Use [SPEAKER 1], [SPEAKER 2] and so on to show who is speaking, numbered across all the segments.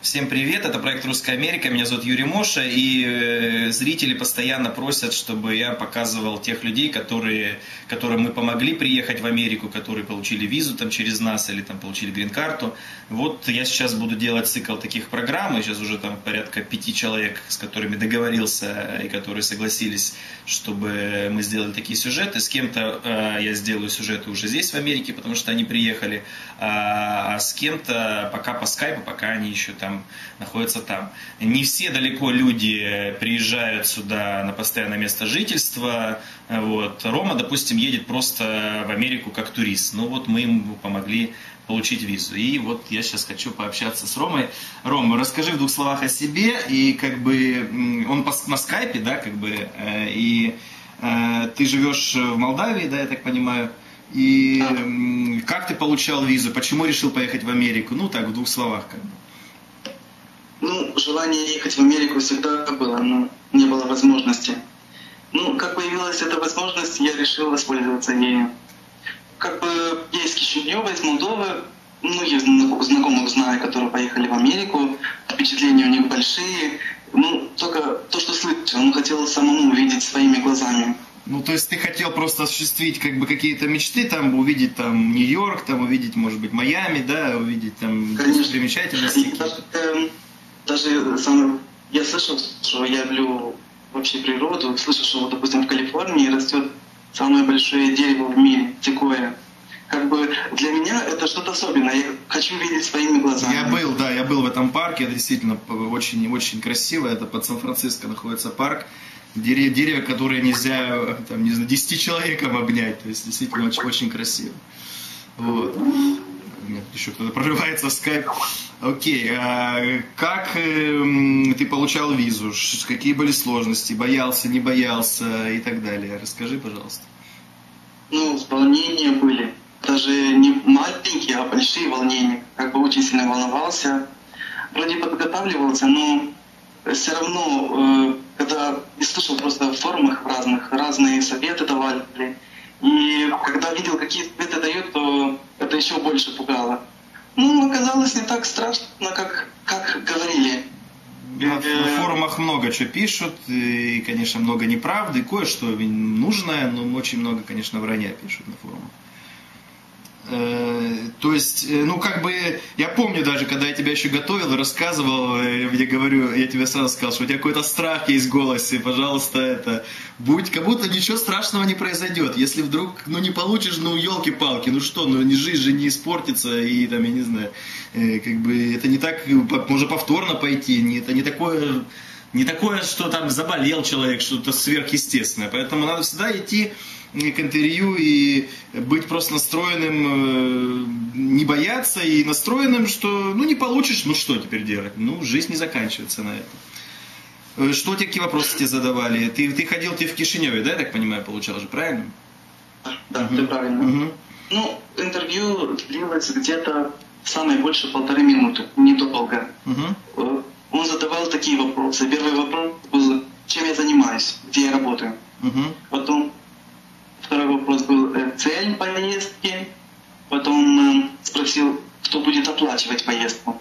[SPEAKER 1] Всем привет, это проект «Русская Америка», меня зовут Юрий Моша, и э, зрители постоянно просят, чтобы я показывал тех людей, которые, которым мы помогли приехать в Америку, которые получили визу там через нас или там получили грин-карту. Вот я сейчас буду делать цикл таких программ, и сейчас уже там порядка пяти человек, с которыми договорился и которые согласились, чтобы мы сделали такие сюжеты. С кем-то э, я сделаю сюжеты уже здесь, в Америке, потому что они приехали, а, а с кем-то пока по скайпу, пока они еще там там находятся там. Не все далеко люди приезжают сюда на постоянное место жительства. Вот. Рома, допустим, едет просто в Америку как турист. Ну вот мы ему помогли получить визу. И вот я сейчас хочу пообщаться с Ромой. Рома, расскажи в двух словах о себе. И как бы он на скайпе, да, как бы, э, и э, ты живешь в Молдавии, да, я так понимаю. И как ты получал визу? Почему решил поехать в Америку? Ну, так, в двух словах, как бы.
[SPEAKER 2] Желание ехать в Америку всегда было, но не было возможности. Ну, как появилась эта возможность, я решил воспользоваться ею. Как бы я из Кишинева, из Молдовы, ну, я знакомых знаю, которые поехали в Америку, впечатления у них большие. Ну, только то, что слышал, он хотел самому увидеть своими глазами.
[SPEAKER 1] Ну, то есть ты хотел просто осуществить как бы какие-то мечты, там увидеть там Нью-Йорк, там увидеть, может быть, Майами, да, увидеть там
[SPEAKER 2] достопримечательности. Эм, даже сам, я слышал, что я люблю вообще природу, слышал, что, вот, допустим, в Калифорнии растет самое большое дерево в мире, секвоя. Как бы для меня это что-то особенное. Я хочу видеть своими глазами.
[SPEAKER 1] Я был, да, я был в этом парке. Это действительно очень-очень красиво. Это под Сан-Франциско находится парк. Дерево, дерево, которое нельзя, там, не знаю, 10 человеком обнять. То есть действительно очень, очень красиво. Вот. Нет, еще кто-то прорывается в скайп. Окей, а как э, ты получал визу? Какие были сложности? Боялся, не боялся и так далее? Расскажи, пожалуйста.
[SPEAKER 2] Ну, волнения были. Даже не маленькие, а большие волнения. Как бы очень сильно волновался. Вроде подготавливался, но все равно, э, когда я слышал просто в форумах разных, разные советы давали. И когда видел, какие советы дают, то это еще больше пугало. Ну, оказалось не так страшно, как, как говорили.
[SPEAKER 1] На, на э, форумах много что пишут, и, конечно, много неправды, кое-что нужное, но очень много, конечно, вранья пишут на форумах. Э, то есть, э, ну, как бы, я помню даже, когда я тебя еще готовил рассказывал, э, я говорю, я тебе сразу сказал, что у тебя какой-то страх есть в голосе, пожалуйста, это, будь, как будто ничего страшного не произойдет. Если вдруг, ну, не получишь, ну, елки-палки, ну что, ну, не жизнь же не испортится, и там, я не знаю, как бы, это не так, может повторно пойти, не, это не такое, не такое, что там заболел человек, что-то сверхъестественное. Поэтому надо всегда идти к интервью и быть просто настроенным, э, не бояться и настроенным, что ну не получишь, ну что теперь делать? Ну, жизнь не заканчивается на этом. Э, что тебе какие вопросы тебе задавали? Ты, ты ходил ты в Кишиневе, да, я так понимаю, получал же, правильно?
[SPEAKER 2] Да, угу. ты правильно. Угу. Ну, интервью длилось где-то самое больше полторы минуты, недолго. Угу. Он задавал такие вопросы. Первый вопрос был, чем я занимаюсь, где я работаю. Угу. Потом поездки. Потом э, спросил, кто будет оплачивать поездку.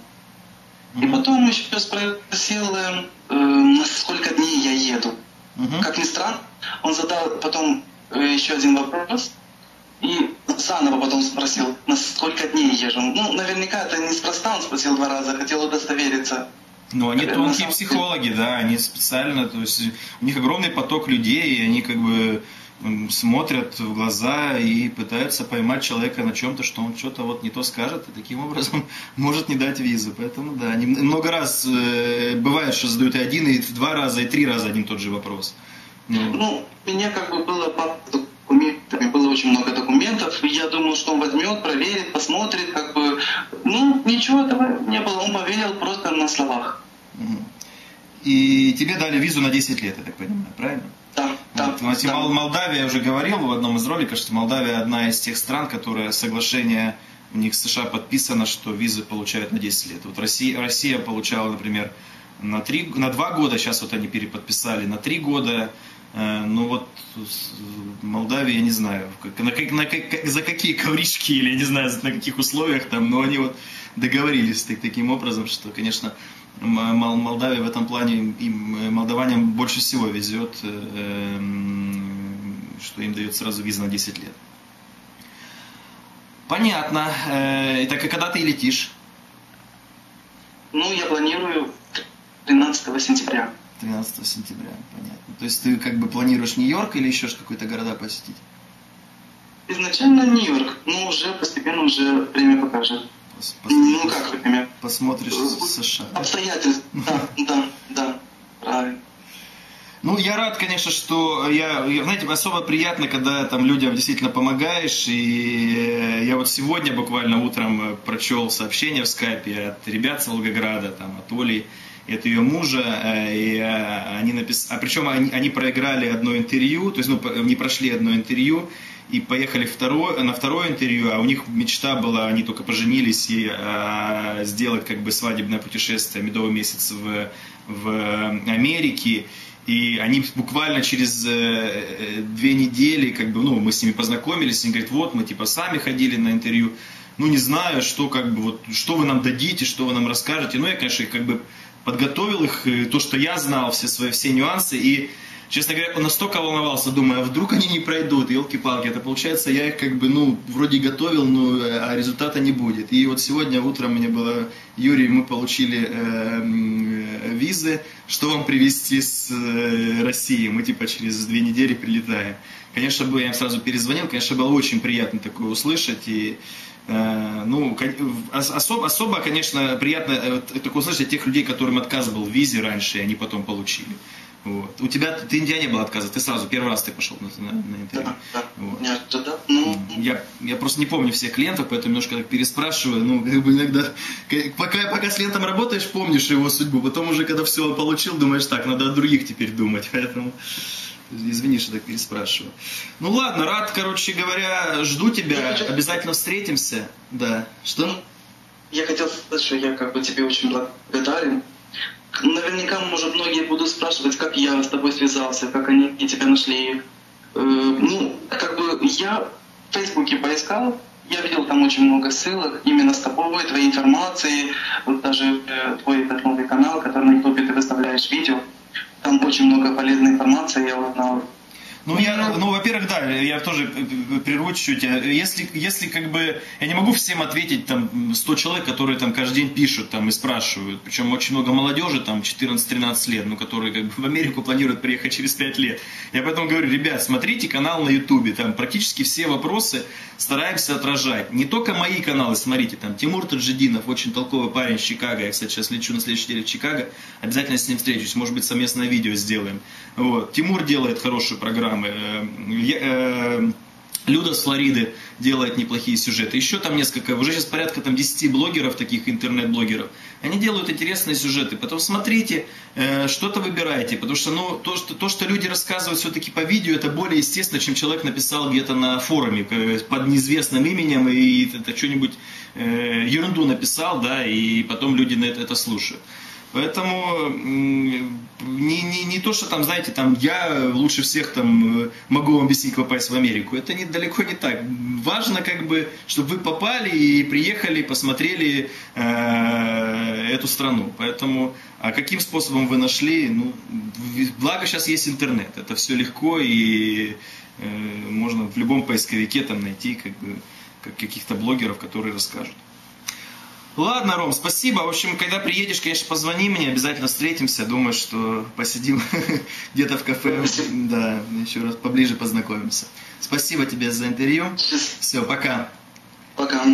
[SPEAKER 2] И потом еще спросил, э, на сколько дней я еду. uh Как ни странно, он задал потом еще один вопрос. И заново потом спросил, на сколько дней езжу. Ну, наверняка это неспроста, он спросил два раза, хотел удостовериться.
[SPEAKER 1] Ну, они тонкие психологи, да, они специально, то есть у них огромный поток людей, и они как бы смотрят в глаза и пытаются поймать человека на чем-то, что он что-то вот не то скажет, и таким образом может не дать визу. Поэтому да, они много раз э, бывает, что задают и один, и два раза, и три раза один тот же вопрос.
[SPEAKER 2] Ну, ну меня как бы было по документами, было очень много документов, и я думал, что он возьмет, проверит, посмотрит, как бы, ну, ничего этого не было, он поверил просто на словах.
[SPEAKER 1] И тебе дали визу на 10 лет, я так понимаю, правильно?
[SPEAKER 2] Да, да.
[SPEAKER 1] Вот, да. Молдавия, я уже говорил в одном из роликов, что Молдавия одна из тех стран, которые соглашение у них с США подписано, что визы получают на 10 лет. Вот Россия, Россия получала, например, на, 3, на 2 года, сейчас вот они переподписали, на 3 года, Э, ну вот Молдавия, я не знаю, на, на, на, за какие ковришки или я не знаю, на каких условиях там, но они вот договорились так, таким образом, что, конечно, Молдавия в этом плане, им, э, молдаванам больше всего везет, э, что им дает сразу виза на 10 лет. Понятно. Так и когда ты летишь?
[SPEAKER 2] Ну, я планирую 13 сентября.
[SPEAKER 1] 13 сентября, понятно. То есть ты как бы планируешь Нью-Йорк или еще какой-то города посетить?
[SPEAKER 2] Изначально Нью-Йорк, но уже постепенно уже время покажет. Пос, ну как время?
[SPEAKER 1] Посмотришь э, США.
[SPEAKER 2] Обстоятельства, да, да, да.
[SPEAKER 1] Ну, я рад, конечно, что я, знаете, особо приятно, когда там людям действительно помогаешь. И э, я вот сегодня буквально утром прочел сообщение в скайпе от ребят с Волгограда, там, от Оли это ее мужа, э, и э, они написали, а причем они, они проиграли одно интервью, то есть, ну, не прошли одно интервью, и поехали второе, на второе интервью, а у них мечта была, они только поженились, и а, сделать как бы свадебное путешествие, медовый месяц в, в Америке, и они буквально через э, две недели, как бы, ну, мы с ними познакомились, они говорят, вот, мы типа сами ходили на интервью, ну, не знаю, что как бы, вот, что вы нам дадите, что вы нам расскажете, ну, я, конечно, как бы подготовил их, э, то, что я знал, все свои все нюансы, и, честно говоря, он настолько волновался, думаю, а вдруг они не пройдут, елки-палки, это получается, я их как бы, ну, вроде готовил, но э, а результата не будет. И вот сегодня утром мне было, Юрий, мы получили э, визы, что вам привезти с э, России, мы типа через две недели прилетаем. Конечно, бы я им сразу перезвонил, конечно, было очень приятно такое услышать, и Э, ну, особо, особо, конечно, приятно э, такое услышать от тех людей, которым отказ был в визе раньше, и они потом получили. Вот. У тебя, ты, у тебя не было отказа, ты сразу, первый раз ты пошел на, на, на интервью.
[SPEAKER 2] Да, да. Вот. Нет, да, ну...
[SPEAKER 1] я, я просто не помню всех клиентов, поэтому немножко так переспрашиваю. Ну, как бы иногда, пока, пока с клиентом работаешь, помнишь его судьбу, потом уже, когда все получил, думаешь, так, надо о других теперь думать. Поэтому... Извини, что так переспрашиваю. Ну ладно, рад, короче говоря, жду тебя. Обязательно встретимся. Да. Что?
[SPEAKER 2] Я хотел сказать, что я как бы тебе очень благодарен. Наверняка, может, многие будут спрашивать, как я с тобой связался, как они тебя нашли. Э, ну, как бы я в Фейсбуке поискал, я видел там очень много ссылок именно с тобой, твоей информации, вот даже э, твой этот новый канал, который на YouTube ты выставляешь видео. Там очень много полезной информации, я узнал.
[SPEAKER 1] Ну, я, ну, во-первых, да, я тоже прерву чуть-чуть. Если, если как бы, я не могу всем ответить, там, 100 человек, которые там каждый день пишут там и спрашивают, причем очень много молодежи, там, 14-13 лет, ну, которые как бы в Америку планируют приехать через 5 лет. Я поэтому говорю, ребят, смотрите канал на Ютубе, там практически все вопросы стараемся отражать. Не только мои каналы, смотрите, там, Тимур Таджидинов, очень толковый парень из Чикаго, я, кстати, сейчас лечу на следующей неделе в Чикаго, обязательно с ним встречусь, может быть, совместное видео сделаем. Вот. Тимур делает хорошую программу, программы. Э, э, Люда с Флориды делает неплохие сюжеты. Еще там несколько, уже сейчас порядка там 10 блогеров, таких интернет-блогеров. Они делают интересные сюжеты. Потом смотрите, э, что-то выбирайте. Потому что ну, то, что, то, что люди рассказывают все-таки по видео, это более естественно, чем человек написал где-то на форуме под неизвестным именем и это что-нибудь ерунду написал, да, и потом люди на это, это слушают. Поэтому не, не, не то, что там, знаете, там я лучше всех там э, могу вам объяснить, как попасть в Америку. Это не, далеко не так. Важно, как бы, чтобы вы попали и приехали, посмотрели э, эту страну. Поэтому, а каким способом вы нашли? Ну, благо сейчас есть интернет. Это все легко и э, можно в любом поисковике там найти как бы каких-то блогеров, которые расскажут. Ладно, Ром, спасибо. В общем, когда приедешь, конечно, позвони мне, обязательно встретимся. Думаю, что посидим где-то в кафе. Да, еще раз поближе познакомимся. Спасибо тебе за интервью. Все, пока.
[SPEAKER 2] Пока.